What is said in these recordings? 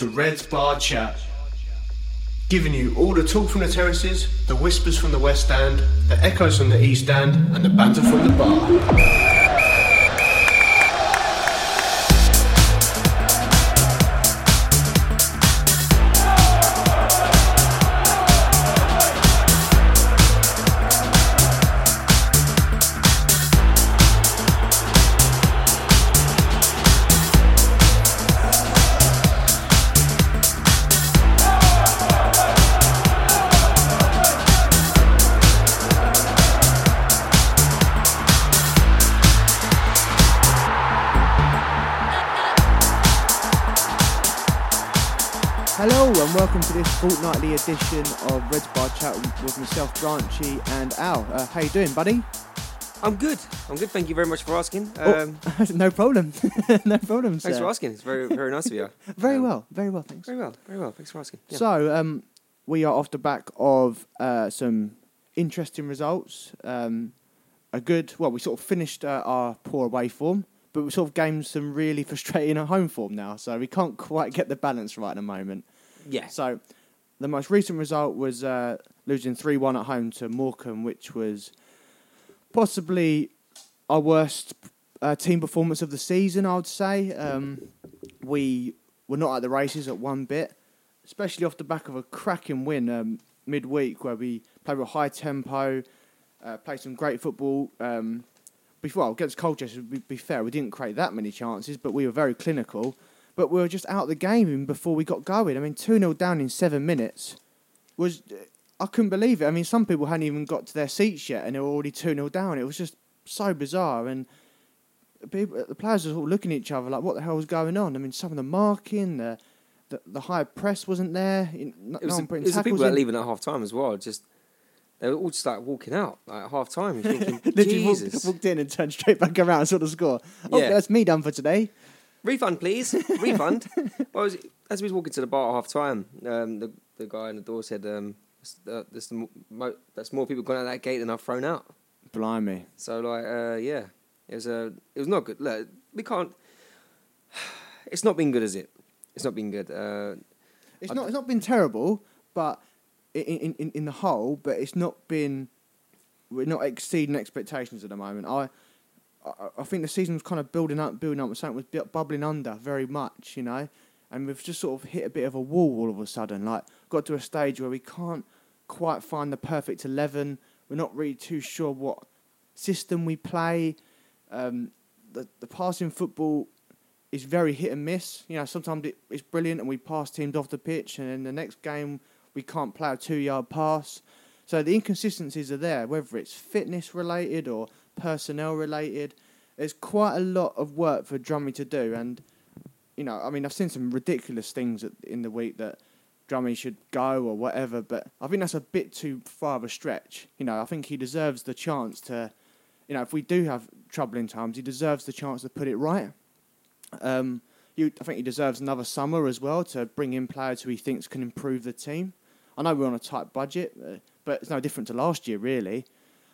to Red's Bar Chat. Giving you all the talk from the terraces, the whispers from the West End, the echoes from the East End, and the banter from the bar. Fortnightly edition of Reds Bar Chat with myself, Branchy, and Al. Uh, how you doing, buddy? I'm good. I'm good. Thank you very much for asking. Oh, um, oh, no problem. no problem. Thanks for asking. It's very, very nice of you. very um, well. Very well. Thanks. Very well. Very well. Thanks for asking. Yeah. So, um, we are off the back of uh, some interesting results. Um, a good. Well, we sort of finished uh, our poor away form, but we sort of gained some really frustrating home form now. So we can't quite get the balance right at the moment. Yeah. So the most recent result was uh, losing 3 1 at home to Morecambe, which was possibly our worst uh, team performance of the season, I would say. Um, we were not at the races at one bit, especially off the back of a cracking win um, midweek where we played with high tempo, uh, played some great football. Um, before, against Colchester, to be fair, we didn't create that many chances, but we were very clinical but we were just out of the game before we got going. I mean, 2 0 down in seven minutes was. I couldn't believe it. I mean, some people hadn't even got to their seats yet and they were already 2 0 down. It was just so bizarre. And people, the players were all looking at each other like, what the hell was going on? I mean, some of the marking, the, the, the high press wasn't there. No it was, the, it was the people that leaving at half time as well. Just they were all just like walking out like at half time. Thinking, Literally walked, walked, in and turned straight back around and saw the score. Oh, yeah. that's me done for today refund, please, refund. well, as, as we was walking to the bar at half time, um, the the guy in the door said, um, "There's the mo- that's more people gone out that gate than I've thrown out." Blimey. So like, uh, yeah, it was a, uh, it was not good. Look, we can't. It's not been good, is it? It's not been good. Uh, it's not. It's not been terrible, but in, in in the whole, but it's not been. We're not exceeding expectations at the moment. I I, I think the season was kind of building up, building up, and something was bubbling under very much, you know, and we've just sort of hit a bit of a wall all of a sudden. Like, got to a stage where we can't quite find the perfect eleven. We're not really too sure what system we play. Um, the the passing football is very hit and miss. You know, sometimes it, it's brilliant and we pass teams off the pitch, and in the next game we can't play a two yard pass. So the inconsistencies are there, whether it's fitness related or personnel related. There's quite a lot of work for Drummy to do, and you know, I mean, I've seen some ridiculous things in the week that Drummy should go or whatever, but I think that's a bit too far of a stretch. You know, I think he deserves the chance to, you know, if we do have troubling times, he deserves the chance to put it right. Um, you, I think he deserves another summer as well to bring in players who he thinks can improve the team. I know we're on a tight budget, uh, but it's no different to last year, really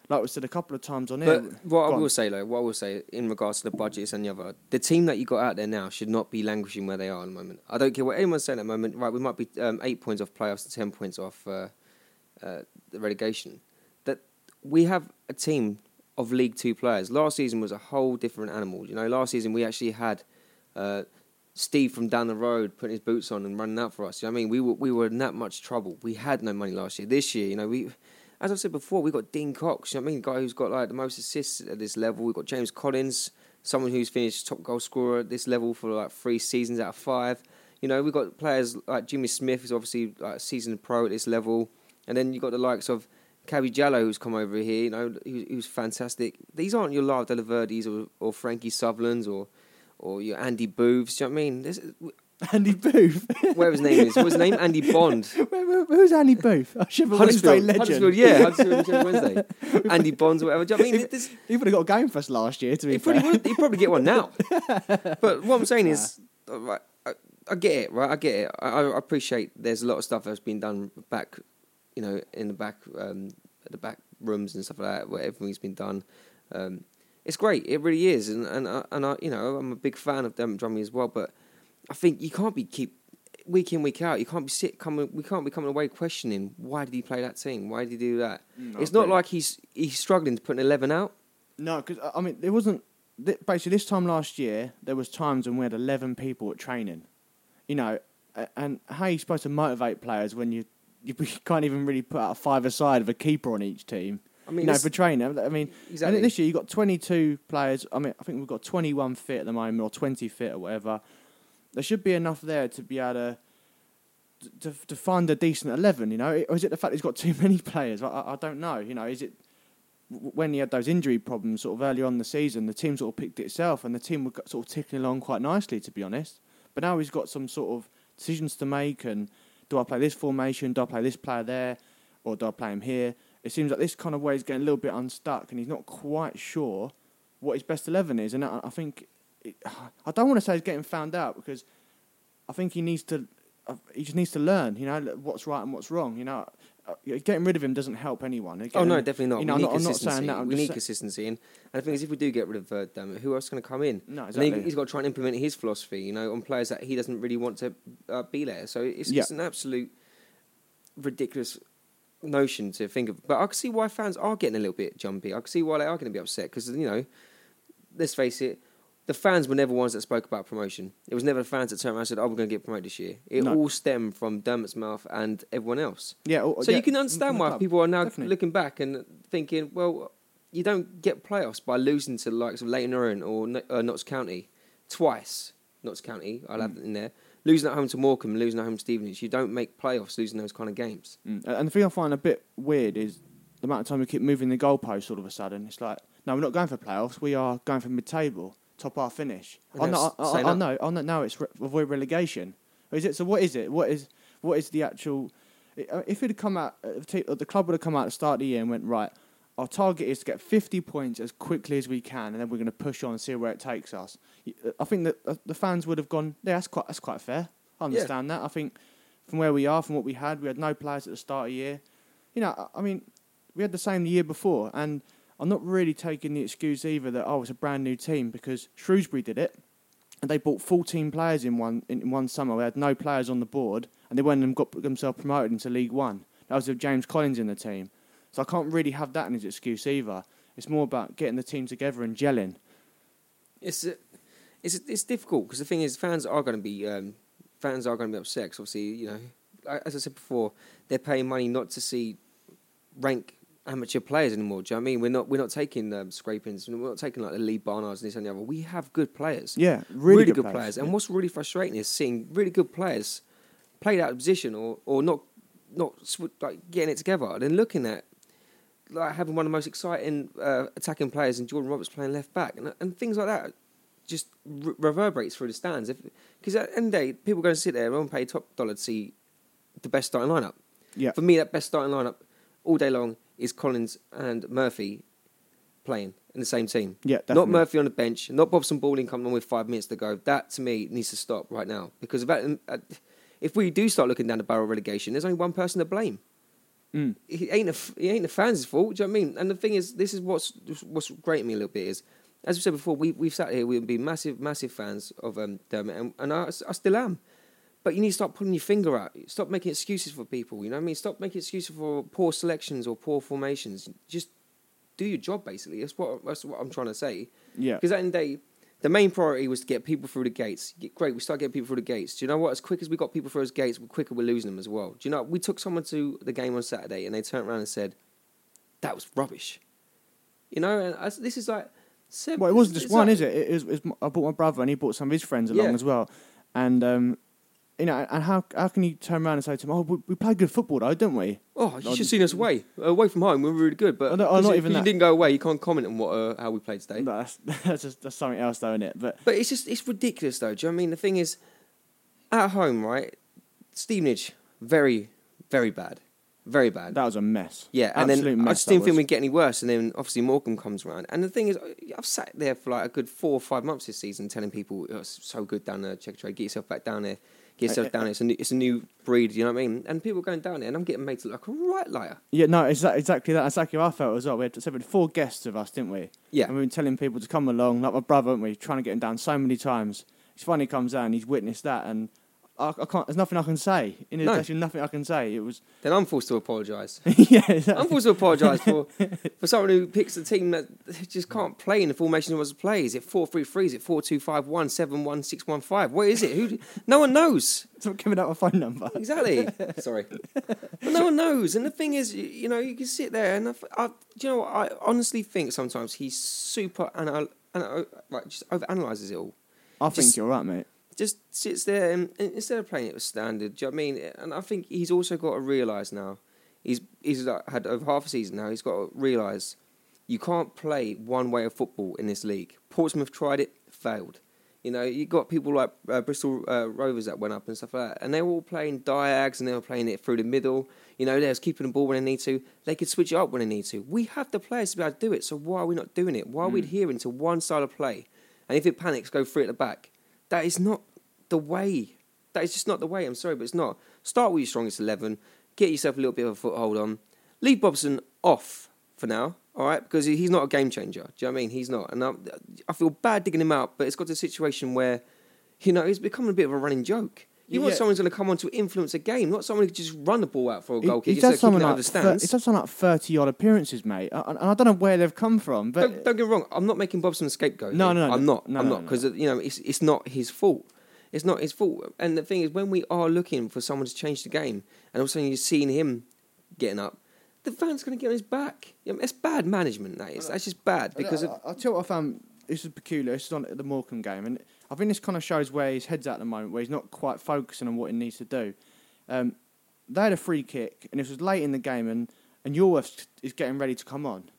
like we said a couple of times on here. But what I will say, though, what I will say in regards to the budgets and the other, the team that you got out there now should not be languishing where they are at the moment. I don't care what anyone's saying at the moment. Right, we might be um, eight points off playoffs to ten points off uh, uh, the relegation. That we have a team of League Two players. Last season was a whole different animal. You know, last season we actually had. Uh, Steve from down the road putting his boots on and running out for us. You know I mean, we were we were in that much trouble. We had no money last year. This year, you know, we as I've said before, we've got Dean Cox, you know what I mean? The guy who's got like the most assists at this level. We've got James Collins, someone who's finished top goal scorer at this level for like three seasons out of five. You know, we've got players like Jimmy Smith, who's obviously like a seasoned pro at this level. And then you've got the likes of Kaby Djalo, who's come over here, you know, who's fantastic. These aren't your Lara Delaverdes or, or Frankie Sutherlands or or your Andy Booths, you know what I mean? This, Andy Booth. Where his name is? What's his name? Andy Bond. who's Andy Booth? Oh, Sheffield Wednesday legend. Huddersfield, yeah, Huddersfield Wednesday. Andy Bonds or whatever. Do you know I mean? This, he would have got a game for us last year, to be he fair. Probably would, he'd probably get one now. but what I'm saying is, right, I, I, get it, right? I get it. I, I, appreciate there's a lot of stuff that's been done back, you know, in the back, um, the back rooms and stuff like that, where everything's been done. Um, it's great. It really is, and and and I, you know, I'm a big fan of them drumming as well, but I think you can't be keep week in week out. You can't be sit coming. We can't be coming away questioning why did he play that team? Why did he do that? Mm, it's not like he's he's struggling to put an eleven out. No, because I mean, there wasn't basically this time last year. There was times when we had eleven people at training. You know, and how are you supposed to motivate players when you you can't even really put out a five aside of a keeper on each team? I mean, you know, for training. I mean, exactly. I this year you've got 22 players. I mean, I think we've got 21 fit at the moment, or 20 fit, or whatever. There should be enough there to be able to to, to find a decent 11. You know, or is it the fact he's got too many players? I, I, don't know. You know, is it when he had those injury problems sort of early on in the season, the team sort of picked itself, and the team were sort of ticking along quite nicely, to be honest. But now he's got some sort of decisions to make, and do I play this formation? Do I play this player there, or do I play him here? It seems like this kind of way is getting a little bit unstuck, and he's not quite sure what his best eleven is. And I, I think I don't want to say he's getting found out because I think he needs to. uh, He just needs to learn, you know, what's right and what's wrong. You know, Uh, getting rid of him doesn't help anyone. Oh no, definitely not. You know, we I'm need not, I'm not saying that. I'm we need sa- consistency, and, and the thing is, if we do get rid of uh, Dermot, who else is going to come in? No, And exactly. he, he's got to try and implement his philosophy, you know, on players that he doesn't really want to uh, be there. So it's, Yeah. it's an absolute ridiculous notion to think of. But I can see why fans are getting a little bit jumpy. I can see why they are going to be upset because you know, let's face it, the fans were never ones that spoke about promotion. It was never the fans that turned around and said, "Oh, we're going to get promoted this year." It No. all stemmed from Dermot's mouth and everyone else. yeah. or- So yeah, you can understand why people are now Definitely. looking back and thinking, well, you don't get playoffs by losing to the likes of Leyton Orient or uh, Notts County twice. Notts County, I'll Mm. have it in there. Losing at home to Morecambe, losing at home to Stevenage. You don't make playoffs losing those kind of games. Mm. And the thing I find a bit weird is the amount of time we keep moving the goalposts all of a sudden. It's like, no, we're not going for playoffs. We are going for mid-table, top half finish. I know, that's I, I, saying I know, I. Now it's re- avoid relegation. Is it? So what is it? What is what is the actual? If it had come out, the the club would have come out at the start of the year and went right. Our target is to get 50 points as quickly as we can, and then we're going to push on and see where it takes us. I think that uh, the fans would have gone, yeah, that's quite, that's quite fair. I understand that. I think from where we are, from what we had, we had no players at the start of the year. You know, I- I mean, we had the same the year before, and I'm not really taking the excuse either that oh, it's a brand new team because Shrewsbury did it, and they bought 14 players in one in, one summer. We had no players on the board, and they went and got themselves promoted into League One. That was with James Collins in the team, so I can't really have that as an excuse either. It's more about getting the team together and gelling. It's uh, it's it's difficult because the thing is, fans are going to be um, fans are going to be upset. obviously, you know, as I said before, they're paying money not to see rank amateur players anymore. Do you know what I mean? We're not we're not taking um, scrapings. And we're not taking like the Lee Barnards and this and the other. We have good players. Yeah, really, good, players. And Yeah. what's really frustrating is seeing really good players played out of position or, or not not sw- like getting it together, and then looking at like having one of the most exciting uh, attacking players in Jordan Roberts playing left back, and and things like that just re- reverberates through the stands. Because at the end of the day, people are going to sit there and pay top dollar to see the best starting lineup. Yeah, For me, that best starting lineup all day long is Collins and Murphy playing in the same team. yeah, Not. Murphy on the bench, not Bobson Bawling coming on with five minutes to go. That to me needs to stop right now because if, that, uh, if we do start looking down the barrel of relegation, there's only one person to blame. Mm. It ain't the, it ain't the fans' fault. Do you know what I mean? And the thing is, this is what's what's grating me a little bit is, as we said before, we we've sat here, we've been massive massive fans of um, Dermot, and, and I, I still am. But you need to start putting your finger out. Stop making excuses for people. You know what I mean? Stop making excuses for poor selections or poor formations. Just do your job, basically. That's what that's what I'm trying to say. Yeah, Because at the end of the day, the main priority was to get people through the gates. Great, we start getting people through the gates. Do you know what? As quick as we got people through those gates, the quicker we're losing them as well. Do you know? We took someone to the game on Saturday and they turned around and said, "That was rubbish." You know, and I, this is like. Seven, Well, it wasn't just one, like- is it? It was, it was, I brought my brother, and he brought some of his friends along Yeah. as well. And um, you know, and how how can you turn around and say to him, "Oh, we, we played good football, though, didn't we?" Oh, you should have seen us away. Away from home, we were really good. But Oh, no, oh, not you, even you that. didn't go away, you can't comment on what uh, how we played today. No, that's that's, just, that's something else, though, isn't it? But But it's just it's ridiculous though. Do you know what I mean? The thing is, at home, right? Stevenage, very, very bad, very bad. that was a mess. yeah, and Absolute then I just didn't think was. we'd get any worse. And then obviously Morecambe comes around, and the thing is, I've sat there for like a good four or five months this season, telling people oh, it's so good down there, check trade, get yourself back down there, get yourself down. It's a new, it's a new breed. You know what I mean? And people are going down there, and I'm getting made to look like a right liar. Yeah, no, exa- exactly that. Exactly how I felt as well. We had, so we had four guests of us, didn't we? Yeah. And we were telling people to come along, like my brother, weren't we? Trying to get him down so many times. It's funny he comes down, he's witnessed that, and I, I can't. There's nothing I can say. In No. addition, nothing I can say. It was. Then I'm forced to apologise. yeah. I'm forced to apologise for for someone who picks a team that just can't play in the formation he wants to play. Is it four three three? Is it four two five one seven one six one five? What is it? Who? No one knows. Stop giving out my phone number. Exactly. Sorry, but no one knows. And the thing is, you, know, you can sit there and I, I, you know what? I honestly think sometimes he's super anal, like just overanalyzes it all. I think you're right, mate. Just sits there and, and instead of playing it with standard, do you know what I mean? And I think he's also got to realise now. He's he's like had over half a season now. He's got to realise you can't play one way of football in this league. Portsmouth tried it, failed. You know, you got people like uh, Bristol uh, Rovers that went up and stuff like that, and they were all playing diags and they were playing it through the middle. You know, they was keeping the ball when they need to. They could switch it up when they need to. We have the players to be able to do it. So why are we not doing it? Why are we adhering to one style of play? And if it panics, go through at the back. That is not the way. That is just not the way. I'm sorry, but it's not. Start with your strongest eleven. Get yourself a little bit of a foothold on. Leave Bobson off for now, all right? Because he's not a game changer. Do you know what I mean? He's not, and I, I feel bad digging him out. But it's got to a situation where, you know, it's becoming a bit of a running joke. You want Yeah. someone who's going to come on to influence a game, not someone who can just run the ball out for a goal he kick. does instead of something like over the thir- stands. he does something like thirty odd appearances, mate. I- And I don't know where they've come from, but don't, don't get me wrong. I'm not making Bobson a scapegoat. No, no, no, I'm no. not. No, I'm no, not no. because you know it's it's not his fault. It's not his fault. And the thing is, when we are looking for someone to change the game, and all of a sudden you're seeing him getting up, the fan's going to get on his back. That's bad management. That is. That's just bad because I, of, I, tell you what I found. This is peculiar. This is on the Morecambe game, and I think this kind of shows where his head's at the moment, where he's not quite focusing on what he needs to do. Um, they had a free kick, and this was late in the game, and and Yorwerth is getting ready to come on,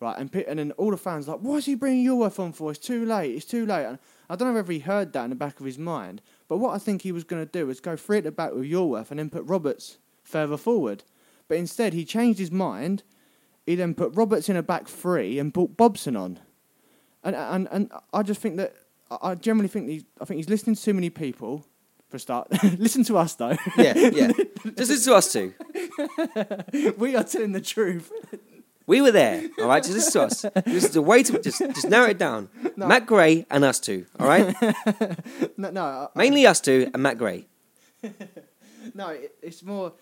right? And and then all the fans like, why is he bringing Yorwerth on for? It's too late. It's too late. And I don't know if he heard that in the back of his mind, but what I think he was going to do was go free at the back with Yorwerth and then put Roberts further forward. But instead, he changed his mind. He then put Roberts in a back three and brought Bobson on. And and and I just think that I generally think he's I think he's listening to too many people. For a start, listen to us though. yeah, yeah. Just listen to us too. we are telling the truth. We were there. All right, just listen to us. This is the way to just just narrow it down. Matt Gray and us two. All right, No, no, I- mainly us two and Matt Gray. no. it- It's more.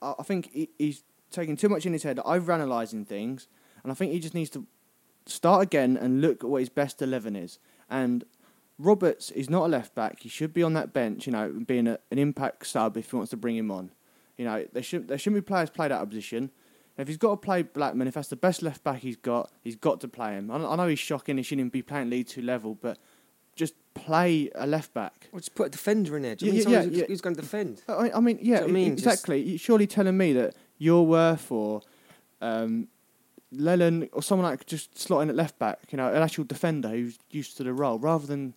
I I think he, he's taking too much in his head, overanalyzing things, and I think he just needs to start again and look at what his best eleven is. And Roberts is not a left back. He should be on that bench, you know, being a, an impact sub if he wants to bring him on. You know, there should there shouldn't be players played out of position. If he's got to play Blackman, if that's the best left back he's got, he's got to play him. I, know- I know he's shocking. He shouldn't be playing League Two level, but just play a left back. Or just put a defender in there. Do you Yeah, mean yeah, someone who's, yeah. who's going to defend? I, I mean, yeah, Do you know what I mean? Just- exactly. You're surely telling me that you're worth or um, Lennon or someone like just slotting at left back, you know, an actual defender who's used to the role, rather than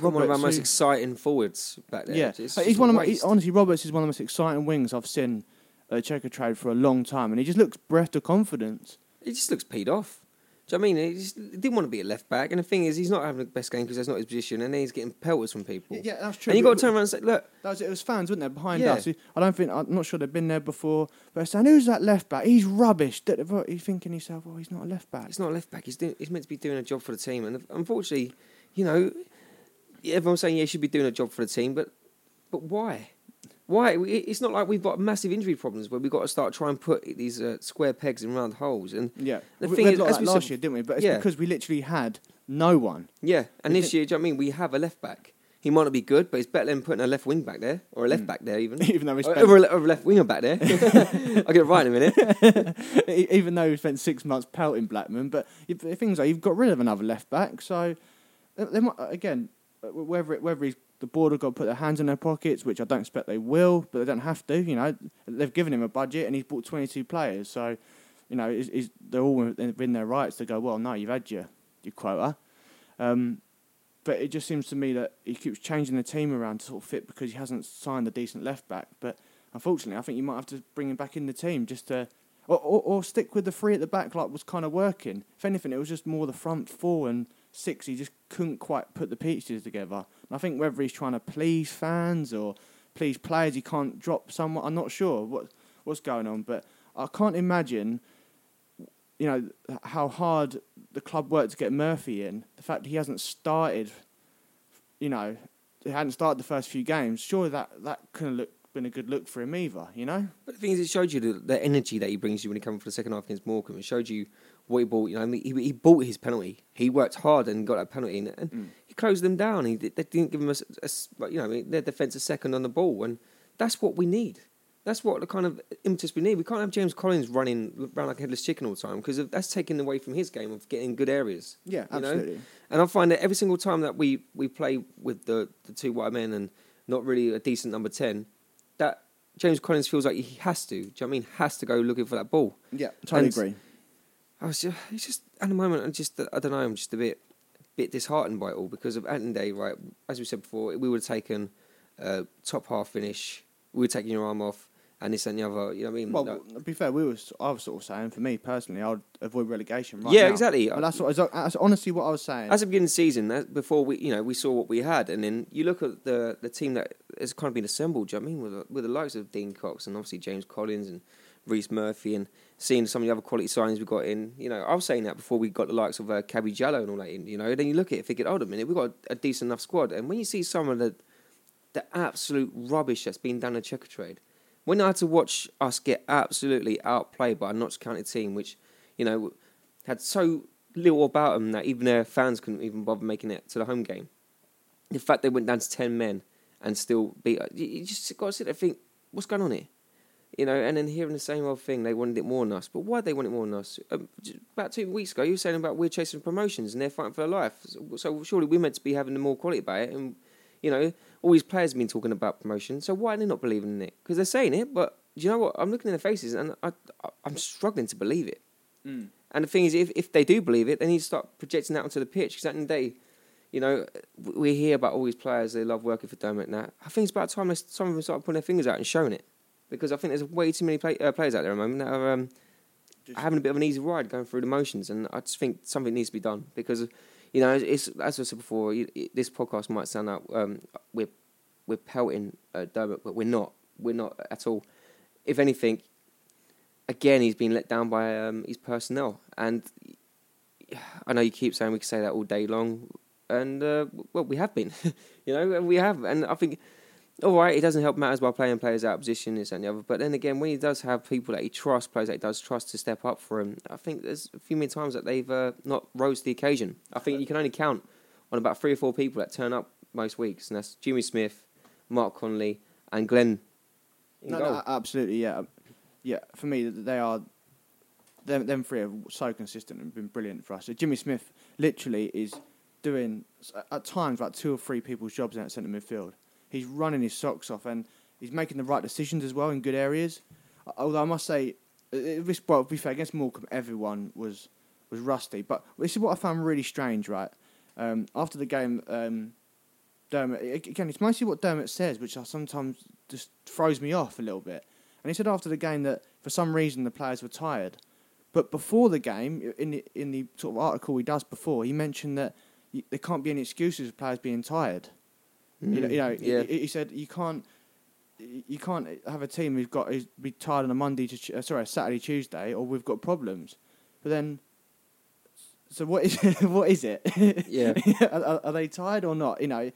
One of our most who- exciting forwards back there. yeah, It's he's one of my, he- honestly Roberts is one of the most exciting wings I've seen at Checkatrade for a long time, and he just looks breath of confidence. He just looks peed off. Do you know what I mean? He, just, he didn't want to be a left back, and the thing is, he's not having the best game because that's not his position, and then he's getting pelters from people. Yeah, that's true. and you got to turn around and say, "Look, That was it. Was fans, weren't there, behind Yeah. us? I don't think. I'm not sure they've been there before. But saying, "Who's that left back? He's rubbish." You're thinking to yourself, "Well, oh, he's not a left back." he's not a left back. He's doing, he's meant to be doing a job for the team." And unfortunately, you know, everyone's saying yeah, he should be doing a job for the team, but but why? Why? It's not like we've got massive injury problems where we've got to start trying to put these uh, square pegs in round holes. And Yeah, The we, thing we is, lot as we that said- last year, didn't we? But it's Yeah. because we literally had no one. yeah, and We this year, do you know what I mean? We have a left back. He might not be good, but it's better than putting a left wing back there or a left Mm. back there even. Even though we spent, or a, or a left winger back there. I'll get it right in a minute. even though we spent six months pelting Blackman, but you- the things like you've got rid of another left back, so they, they might, again uh, whether it, whether the board have got to put their hands in their pockets, which I don't expect they will, but they don't have to. You know, they've given him a budget and he's bought twenty two players, so you know they're all within their rights to go. Well, no, you've had your your quota. Um, but it just seems to me that he keeps changing the team around to sort of fit because he hasn't signed a decent left back. But unfortunately, I think you might have to bring him back in the team just to, or, or, or stick with the three at the back like was kind of working. If anything, it was just more the front four and six. He just couldn't quite put the pieces together. And I think whether he's trying to please fans or please players, he can't drop someone. I'm not sure what what's going on, but I can't imagine. You know how hard the club worked to get Murphy in. The fact he hasn't started, you know, he hadn't started the first few games, surely that that couldn't look been a good look for him either. You know. But the thing is, it showed you the, the energy that he brings you when he comes for the second half against Morecambe. It showed you what he bought. You know, I mean, he, he bought his penalty. He worked hard and got that penalty, and, and Mm. he closed them down. He they didn't give him a, a you know their defence a second on the ball, and that's what we need. That's what the kind of impetus we need. We can't have James Collins running around like a headless chicken all the time because that's taken away from his game of getting good areas. Yeah, you know? absolutely. And I find that every single time that we, we play with the, the two white men and not really a decent number 10, that James Collins feels like he has to. Do you know what I mean? Has to go looking for that ball. Yeah, totally And- agree. I was just, it's just at the moment, I'm just, I don't know, I'm just a bit, bit disheartened by it all because of at the end of the day, right? As we said before, we would have taken uh, top half finish, we were taking your arm off, and this and the other. You know what I mean? Well, Like- to be fair, we was I was sort of saying for me personally, I'd avoid relegation. Right Yeah, now. exactly. But that's what that's honestly what I was saying. As the beginning of the season, that, before we, you know, we saw what we had, and then you look at the the team that has kind of been assembled. Do you know what I mean with with the likes of Dean Cox and obviously James Collins and Rhys Murphy, and seeing some of the other quality signings we got in. You know, I was saying that before we got the likes of uh, Djalo and all that in. You know, then you look at it, thinking, hold a minute, we've got a, decent enough squad, and when you see some of the the absolute rubbish that's been done in Checkatrade. When I had to watch us get absolutely outplayed by a Notts County team, which, you know, had so little about them that even their fans couldn't even bother making it to the home game. The fact they went down to 10 men and still beat you just got to sit there and think, what's going on here? You know, and then hearing the same old thing, they wanted it more than us. But why they want it more than us? Um, about two weeks ago, you were saying about we're chasing promotions and they're fighting for their life. So, so surely we're meant to be having the more quality about it. And, you know, all these players have been talking about promotion. So why are they not believing in it? Because they're saying it, but do you know what? I'm looking in their faces and I, I'm struggling to believe it. Mm. And the thing is, if, if they do believe it, they need to start projecting that onto the pitch. Because at the end of the day, you know, we hear about all these players, they love working for Dermot and that. I think it's about time they- some of them start putting their fingers out and showing it. Because I think there's way too many play, uh, players out there at the moment that are um, having a bit of an easy ride going through the motions. And I just think something needs to be done. Because, you know, it's, as I said before, you- it- this podcast might sound like um, we're, we're pelting uh, Dermot, but we're not. We're not at all. If anything, again, he's been let down by um, his personnel. And I know you keep saying we can say that all day long, and uh, well, we have been, you know, we have. And I think, all right, it doesn't help matters by playing players out of position, this and the other. But then again, when he does have people that he trusts, players that he does trust to step up for him, I think there's a few many times that they've uh, not rose to the occasion. I think you can only count on about three or four people that turn up most weeks, and that's Jimmy Smith, Mark Connolly, and Glenn. No, no, absolutely, yeah, yeah. For me, they are. Them, them three are so consistent and been brilliant for us. So Jimmy Smith literally is doing at times like two or three people's jobs in that centre midfield. He's running his socks off and he's making the right decisions as well in good areas. Although I must say, this well, to be fair, against Morecambe, everyone was was rusty. But this is what I found really strange, right? Um, after the game, um, Dermot again, it's mostly what Dermot says, which I sometimes just throws me off a little bit. And he said after the game that for some reason the players were tired, but before the game, in the in the sort of article he does before, he mentioned that there can't be any excuses for players being tired. You know, you know Mm, yeah. he, he said you can't you can't have a team who's got who's be tired on a Monday to uh, sorry a Saturday Tuesday, or we've got problems. But then, so what is what is it? Yeah. are, are- they tired or not? You know,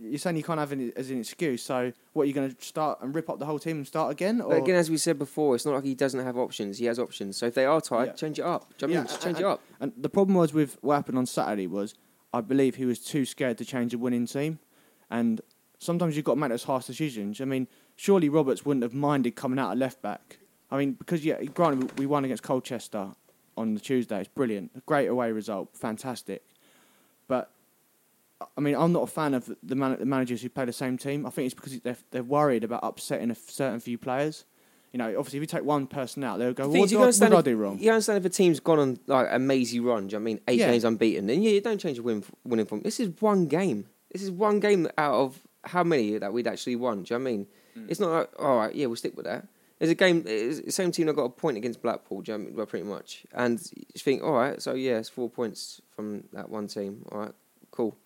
you're saying you can't have it as an excuse. So what are you going to start and rip up the whole team and start again? Or But again, as we said before, it's not like he doesn't have options. He has options. So if they are tired, Yeah. change it up. Do you know I mean? Yeah, Just change and- it up. And the problem was with what happened on Saturday was, I believe he was too scared to change a winning team, and sometimes you've got to make those harsh decisions. I mean, surely Roberts wouldn't have minded coming out at left back. I mean, because yeah, granted we won against Colchester on the Tuesday. It's brilliant, a great away result, fantastic. But I mean, I'm not a fan of the, man- the managers who play the same team. I think it's because they're they're worried about upsetting a f- certain few players. You know, obviously, if you take one person out, they'll go, The well, "What I, what did I do wrong?" You understand if a team's gone on like a mazy run, do you know what I mean? Eight Yeah. games unbeaten, then yeah, you don't change a win winning form. This is one game. This is one game out of how many that we'd actually won. Do you know what I mean? Mm. It's not like, all right, yeah, we'll stick with that. There's a game, it's the same team that got a point against Blackpool, do you know I mean? Well, pretty much. And you think, all right, so yeah, it's four points from that one team. All right, cool.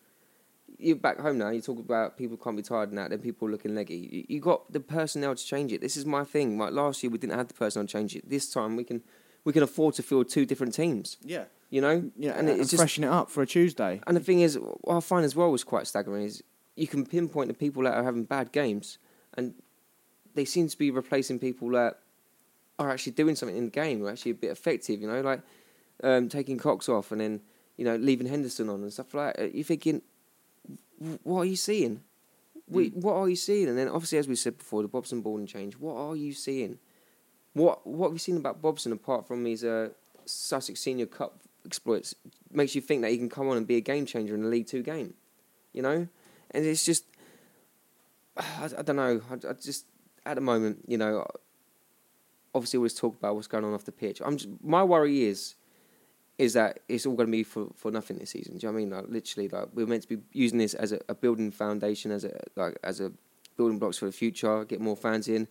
You're back home now. You talk about people can't be tired and that. Then people looking leggy. You, you got the personnel to change it. This is my thing. Like last year, we didn't have the personnel to change it. This time, we can we can afford to field two different teams. Yeah, You know, yeah, and and, it's just freshen it up for a Tuesday. and the thing is, what I find as well was quite staggering is you can pinpoint the people that are having bad games, and they seem to be replacing people that are actually doing something in the game, are actually a bit effective. You know, like um, taking Cox off and then you know leaving Henderson on and stuff like that. You're thinking, what are you seeing? Mm. What are you seeing? And then obviously, as we said before, the Bobson Borden change. What are you seeing? What what have you seen about Bobson apart from his uh, Sussex Senior Cup exploits? Makes you think that he can come on and be a game changer in a League Two game, you know? And it's just, I, I don't know. I, I, just at the moment, you know, obviously always talk about what's going on off the pitch. I'm just, my worry is is that it's all going to be for, for nothing this season. Do you know I mean? Like literally, like we're meant to be using this as a, a building foundation, as a like as a building blocks for the future, get more fans in.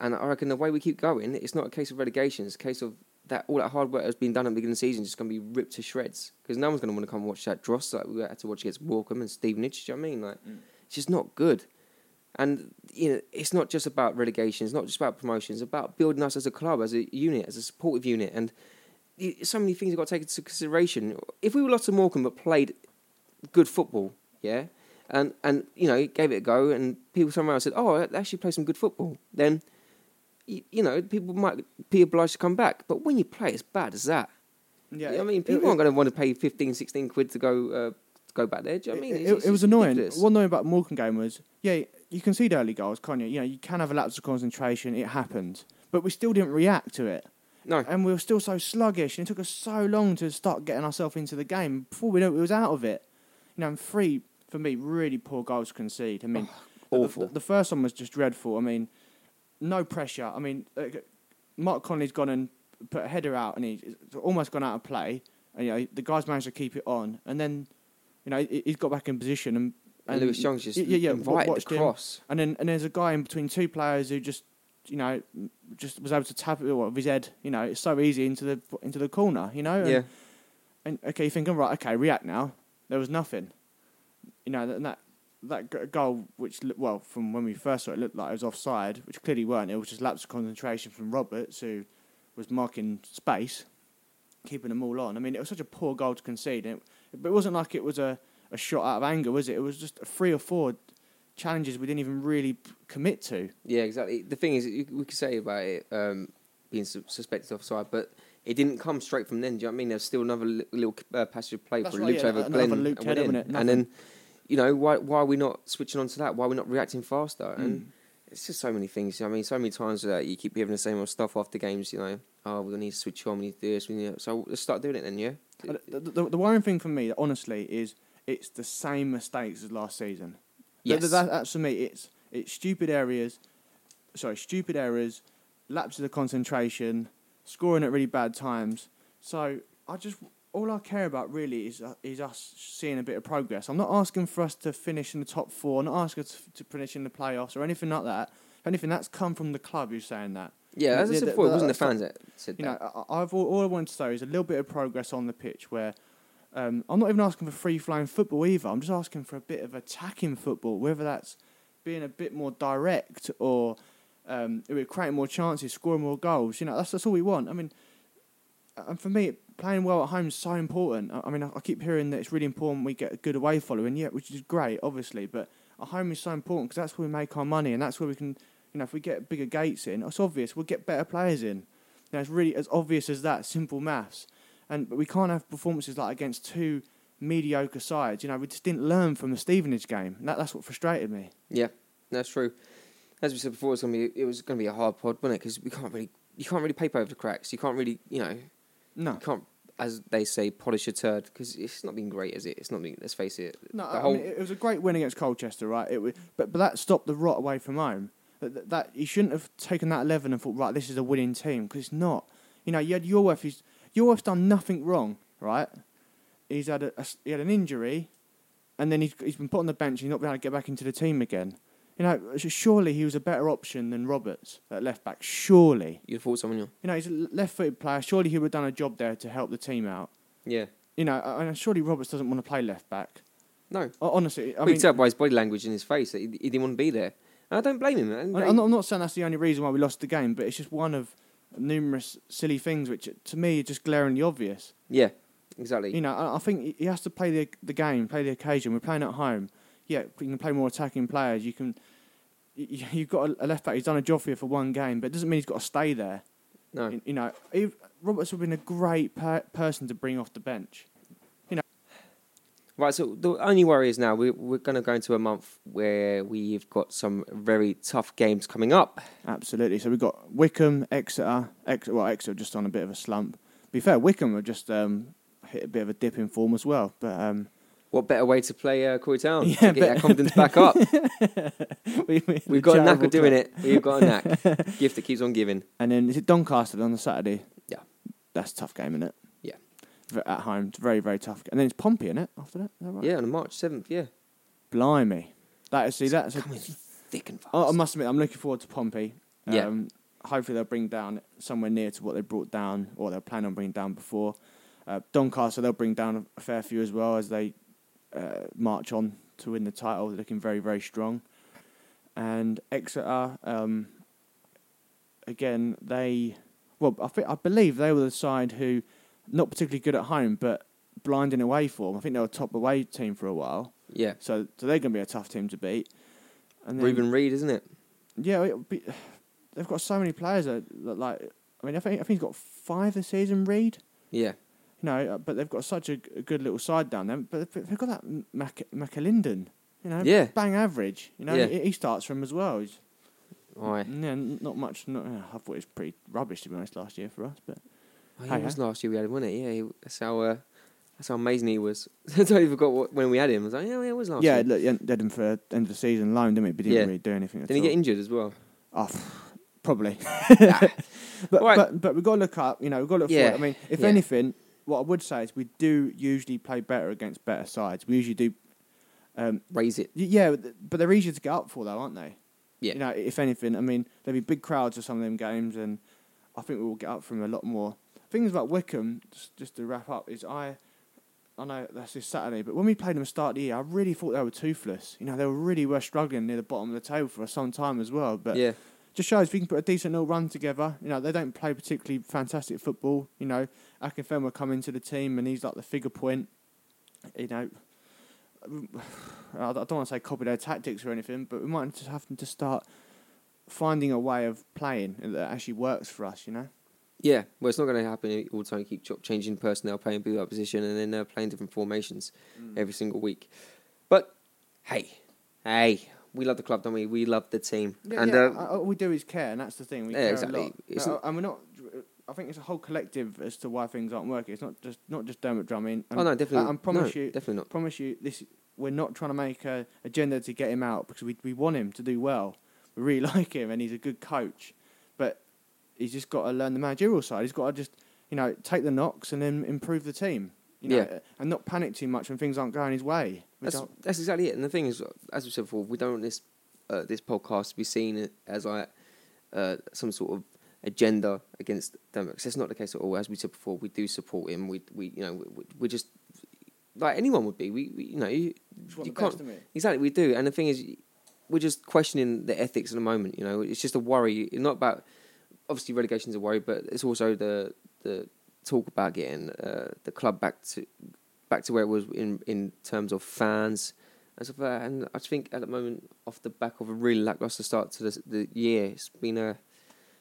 And I reckon the way we keep going, it's not a case of relegation. It's a case of that all that hard work that's been done at the beginning of the season is just going to be ripped to shreds because no one's going to want to come and watch that dross like we had to watch against Morecambe and Stevenage. Do you know what I mean? Like, mm. it's just not good. And you know, it's not just about relegation. It's not just about promotions. It's about building us as a club, as a unit, as a supportive unit. And so many things you've got to take into consideration. If we were lost to Morecambe but played good football, yeah, and and you know gave it a go, and people somewhere else said, "Oh, they actually play some good football," then you, you, know people might be obliged to come back. But when you play as bad as that, yeah, I mean, people it, aren't going to want to pay 15, 16 quid to go uh, to go back there. Do you know what I mean? It's, it, it was annoying. Ridiculous. What annoying about Morecambe game was, yeah, you can see the early goals, can't you? You know, you can have a lapse of concentration. It happens, but we still didn't react to it. No. And we were still so sluggish, and it took us so long to start getting ourselves into the game. Before we knew it, we was out of it. You know, and three, for me, really poor goals conceded. I mean, oh, awful. The, the, first one was just dreadful. I mean, no pressure. I mean, uh, Mark Connolly's gone and put a header out, and he's almost gone out of play. And, you know, the guys managed to keep it on, and then, you know, he's got back in position and. And, Lewis Young's just yeah, yeah, invited the cross. Him. And then and there's a guy in between two players who just you know, just was able to tap it with his head. You know, it's so easy into the into the corner. You know. And, yeah. And okay, you're thinking right. Okay, react now. There was nothing. You know, and that that goal, which well, from when we first saw it, looked like it was offside, which clearly weren't. It was just lapse of concentration from Roberts, who was marking space, keeping them all on. I mean, it was such a poor goal to concede. It, but it wasn't like it was a, a shot out of anger, was it? It was just three or four challenges we didn't even really commit to. Yeah, exactly. The thing is, we could say about it um, being suspected offside, but it didn't come straight from then. Do you know what I mean? There's still another little uh, passage of play That's for right, looped yeah, over Glenn, and, and then you know why why are we not switching on to that? Why are we not reacting faster? Mm. And it's just so many things. I mean, so many times that you keep hearing the same old stuff after games. You know, oh, we need to switch on. We need to do this. We need to, so let's start doing it then. Yeah. The, the, the worrying thing for me, honestly, is it's the same mistakes as last season. Yes. That, that, that's for me. It's it's stupid areas, sorry, stupid errors, lapses of concentration, scoring at really bad times. So I just all I care about really is uh, is us seeing a bit of progress. I'm not asking for us to finish in the top four. I'm not asking to, to finish in the playoffs or anything like that. Anything that's come from the club who's saying that. Yeah, as I said before, it wasn't the fans that said you that. know, I, have all, all I want to say is a little bit of progress on the pitch where um, I'm not even asking for free flowing football either. I'm just asking for a bit of attacking football, whether that's being a bit more direct or um, creating more chances, scoring more goals. You know, that's that's all we want. I mean, and for me, playing well at home is so important. I, I mean, I, I, keep hearing that it's really important we get a good away following, yeah, which is great, obviously. But at home is so important because that's where we make our money, and that's where we can, you know, if we get bigger gates in, it's obvious we'll get better players in. You know, it's really as obvious as that. Simple maths and but we can't have performances like against two mediocre sides. You know, we just didn't learn from the Stevenage game. That, that's what frustrated me. Yeah, that's true. As we said before, it's gonna be it was gonna be a hard pod, wasn't it? Because we can't really you can't really paper over the cracks. You can't really you know no you can't as they say polish a turd because it's not been great, is it? It's not been. Let's face it. No, I whole... mean, it was a great win against Colchester, right? It was, but but that stopped the rot away from home. That, that, that you shouldn't have taken that eleven and thought right, this is a winning team because it's not. You know, you had Yorwerth who's your wife's done nothing wrong, right? He's had a, a he had an injury, and then he's he's been put on the bench. He's not been able to get back into the team again. You know, surely he was a better option than Roberts at left back. Surely. You thought someone else. You know, he's a left-footed player. Surely he would have done a job there to help the team out. Yeah. You know, and surely Roberts doesn't want to play left back. No. Honestly, I well, mean, you by his body language and his face that he, he didn't want to be there. And I don't blame him. I'm not, I'm not saying that's the only reason why we lost the game, but it's just one of numerous silly things which to me are just glaringly obvious. Yeah, exactly. You know, I, I think he has to play the the game, play the occasion. We're playing at home. Yeah, you can play more attacking players. You can. You, you've got a, left back. He's done a job for you for one game, but it doesn't mean he's got to stay there. No. You, you know, if, Roberts would have been a great per- person to bring off the bench. You know, Right, so the only worry is now we're, we're going to go into a month where we've got some very tough games coming up. Absolutely. So we've got Wycombe, Exeter. Ex- well, Exeter just on a bit of a slump. be fair, Wycombe have just um, hit a bit of a dip in form as well. But um, What better way to play uh, Corey Town Yeah, to get our confidence back up? we, we, We've got a knack of doing it. We've got a knack. Gift that keeps on giving. And then is it Doncaster on the Saturday? Yeah. That's a tough game, isn't it? Yeah. At home, it's very, very tough. And then it's Pompey, isn't it? After that, is that right? Yeah, on March 7th, yeah. Blimey. That is, see, that's a, Coming thick and fast. I, I must admit, I'm looking forward to Pompey. Yeah. Um, hopefully they'll bring down somewhere near to what they brought down, or they're planning on bringing down before. Uh, Doncaster, they'll bring down a fair few as well as they uh, march on to win the title. They're looking very, very strong. And Exeter, um, again, they, well, I, think, I believe they were the side who, not particularly good at home, but blinding away form. I think they were top away team for a while. yeah. So, so they're going to be a tough team to beat. And then, Reuben Reid, isn't it? yeah, be, they've got so many players that, that like. I mean, I think I think he's got five this season. Reid, Yeah. You know, uh, but they've got such a, a good little side down there. But they've got that Mac McAlinden, you know, Yeah. bang average. You know, Yeah. he, he starts from as well. He's, Aye. yeah, not much. Not, I thought it was pretty rubbish to be honest last year for us. But Oh, Hey, he was last year we had him, wasn't it? Yeah, he, that's how uh, that's how amazing he was. I totally forgot what, when we had him. I was like, yeah, yeah, it was last yeah, year. look, yeah, they had him for end of the season loan, didn't we? But he didn't Yeah. really do anything. Did he all. get injured as well? Oh, probably. But, Right. but but we've got to look up. You know, we've got to look Yeah. forward. I mean, if Yeah. anything, what I would say is we do usually play better against better sides. We usually do. Um, Raise it. y- yeah, but but they're easier to get up for, though, aren't they? Yeah. You know, if anything, I mean, there'll be big crowds for some of them games, and I think we will get up from a lot more. Things about Wycombe, just, just to wrap up, is I. I know that's this Saturday, but when we played them at the start of the year, I really thought they were toothless. You know, they were really were struggling near the bottom of the table for some time as well. But yeah. Just shows if we can put a decent little run together. You know, they don't play particularly fantastic football. You know, Akinfenwa will come into the team and he's like the figure point. You know, I don't want to say copy their tactics or anything, but we might just have to start finding a way of playing that actually works for us. You know. Yeah, well, it's not going to happen all the time. Keep ch- changing personnel, playing build up position, and then uh, playing different formations Mm. every single week. But hey, hey, we love the club, don't we? We love the team, Yeah, and yeah, uh, all we do is care, and that's the thing. We Yeah, care exactly. a lot, Uh, and we're not. I think it's a whole collective as to why things aren't working. It's not just not just Dermot Drummy. oh no, definitely. I, I promise no, you, definitely not. promise you, this we're not trying to make a agenda to get him out because we we want him to do well. We really like him, and he's a good coach, but he's just got to learn the managerial side. He's got to just you know take the knocks and then improve the team. You know, Yeah. and not panic too much when things aren't going his way. That's, that's exactly it. And the thing is, as we said before, we don't want this uh, this podcast to be seen as like uh, some sort of agenda against. 'Cause That's not the case at all. As we said before, we do support him. We we you know we, we're just like anyone would be. We, we you know you, you can't best of me. exactly we do. And the thing is, we're just questioning the ethics at the moment. You know, it's just a worry. It's not about obviously relegation's a worry, but it's also the the talk about getting uh, the club back to back to where it was in in terms of fans and stuff like that. And I just think at the moment, off the back of a really lackluster start to the, the year, it's been a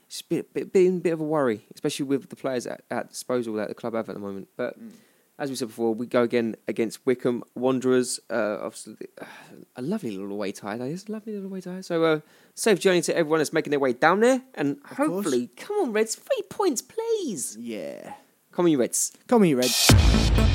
it's been, been, been a bit of a worry, especially with the players at, at disposal that the club have at the moment. But as we said before, we go again against Wycombe Wanderers. Uh, obviously, uh, a lovely little away tie. That is a lovely little away tie. So, uh, safe journey to everyone that's making their way down there, and course. hopefully, come on, Reds, three points, please. Yeah. Come you Reds. Come you Reds.